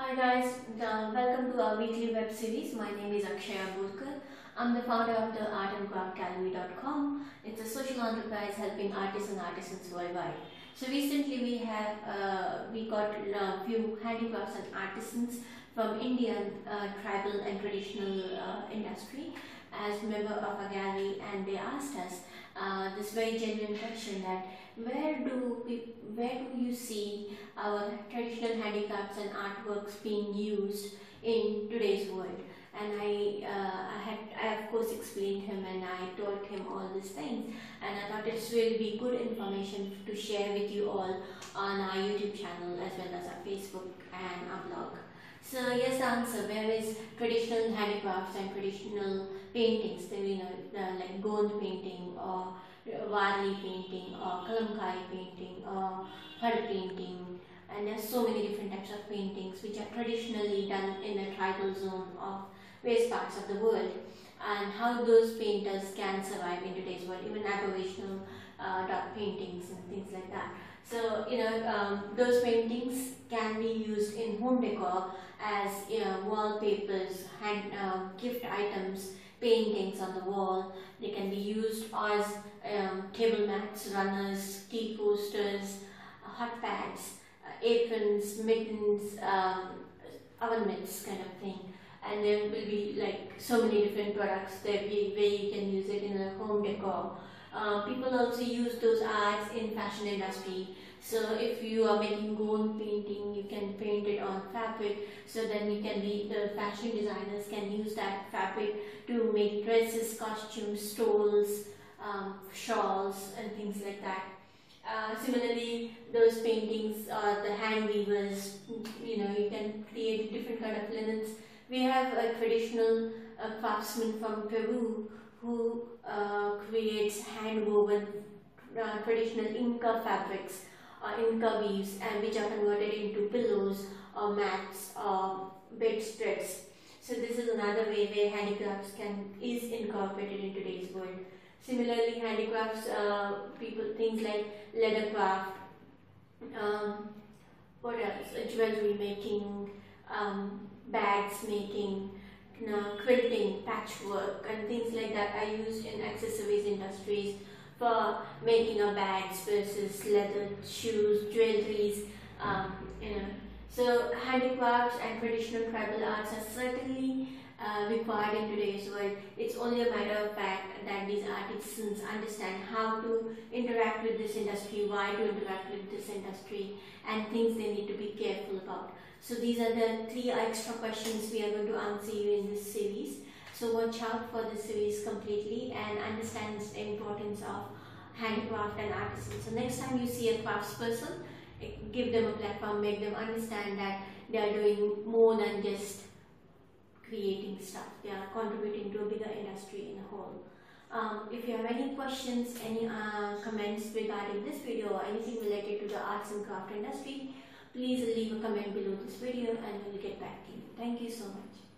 Hi guys, uh, welcome to our weekly web series. My name is Akshaya Bodkar. I'm the founder of the Art and Craft artandcraftgallery.com. It's a social enterprise helping artists and artisans worldwide. So recently we have uh, we got a few handicrafts and artisans from Indian uh, tribal and traditional uh, industry as member of our gallery and they asked us uh, this very genuine question that where do where do you see our traditional handicrafts and artworks being used in today's world and I, uh, I had I of course explained him and I told him all these things and I thought this will be good information to share with you all on our YouTube channel as well as our Facebook and our blog. So yes, answer. Where is traditional handicrafts and traditional paintings? There, you know, like Gond painting or Warli painting or Kalamkari painting or Hud painting. And there's so many different types of paintings which are traditionally done in the tribal zone of various parts of the world. And how those painters can survive in today's world, even aboriginal uh, dot paintings and things like that. So, you know, um, those paintings can be used in home decor as you know, wallpapers, hand, uh, gift items, paintings on the wall. They can be used as um, table mats, runners, tea posters, hot pads, uh, aprons, mittens, um, oven mitts kind of thing. And there will be like so many different products that we, where you can use it in a home decor. Uh, people also use those arts in fashion industry. So if you are making Gond painting, you can paint it on fabric. So then you can be the fashion designers can use that fabric to make dresses, costumes, stoles, um, shawls, and things like that. Uh, similarly, those paintings, uh, the hand weavers, you know, you can create different kind of linens. We have a traditional uh, craftsman from Peru who uh, creates hand woven uh, traditional Inca fabrics uh, Inca weaves and which are converted into pillows or mats or bedspreads. So this is another way where handicrafts can is incorporated in today's world. Similarly, handicrafts, uh, people things like leather craft, um, what else? Jewelry making, um, bags making, uh, quilting, patchwork and things like that are used in accessories industries for making a bags versus leather shoes, jewelries, um, you know. So handicrafts and traditional tribal arts are certainly uh, required in today's world. It's only a matter of fact that these artisans understand how to interact with this industry, why to interact with this industry, and things they need to be careful about. So these are the three extra questions we are going to answer you in this series. So watch out for this series completely and understand the importance of handicraft and artisan. So next time you see a craftsperson, eh, give them a platform, make them understand that they are doing more than just creating stuff. They are contributing to a bigger industry in a whole. Um, if you have any questions, any uh, comments regarding this video or anything related to the arts and craft industry, please leave a comment below this video and we'll get back to you. Thank you so much.